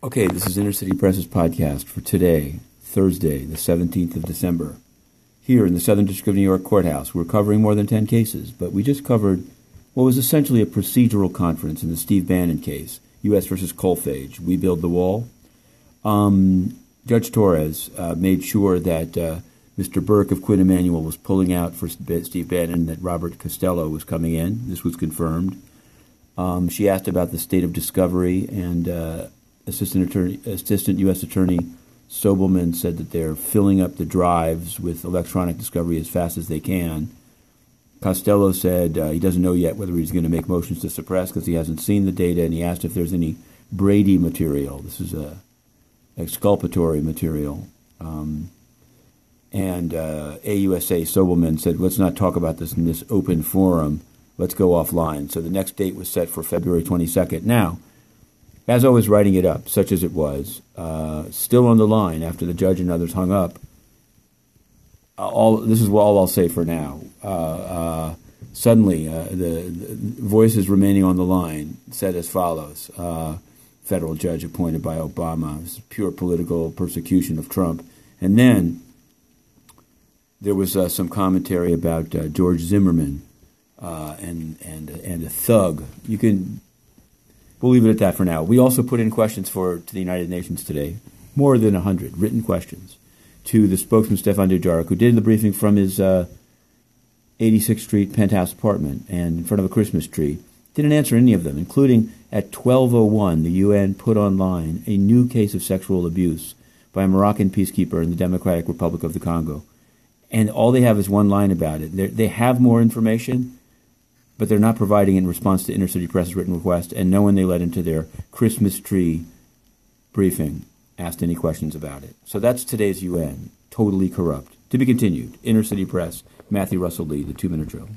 Okay, this is Inner City Press's podcast for today, Thursday, the 17th of December. Here in the Southern District of New York Courthouse, we're covering more than 10 cases, but we just covered what was essentially a procedural conference in the Steve Bannon case, U.S. versus Kolfage. We build the wall. Um, Judge Torres uh, made sure that uh, Mr. Burck of Quinn Emanuel was pulling out for Steve Bannon, that Robert Costello was coming in. This was confirmed. Um, she asked about the state of discovery, and uh, Assistant Attorney, Assistant U.S. Attorney Sobelman said that they're filling up the drives with electronic discovery as fast as they can. Costello said uh, he doesn't know yet whether he's going to make motions to suppress because he hasn't seen the data, and he asked if there's any Brady material. This is a exculpatory material. Um, and uh, AUSA Sobelman said, let's not talk about this in this open forum. Let's go offline. So the next date was set for February 22nd. Now, as I was writing it up, such as it was, uh, still on the line after the judge and others hung up, uh, all this is all I'll say for now. Uh, uh suddenly, uh, the, the, voices remaining on the line said as follows: uh, Federal judge appointed by Obama, this is pure political persecution of Trump, and then there was some commentary about George Zimmerman and and and a thug. You can we'll leave it at that for now. We also put in questions for to the United Nations today, more than 100 written questions to the spokesman Stefan Dujarric, who did the briefing from his uh, 86th Street penthouse apartment and in front of a Christmas tree. Didn't answer any of them, including at 12:01, the UN put online a new case of sexual abuse by a Moroccan peacekeeper in the Democratic Republic of the Congo, and all they have is one line about it. They're, they have more information, but they're not providing in response to Inner City Press's written request, and no one they let into their Christmas tree briefing asked any questions about it. So that's today's UN. Totally corrupt. To be continued. Inner City Press, Matthew Russell Lee, the two minute drill.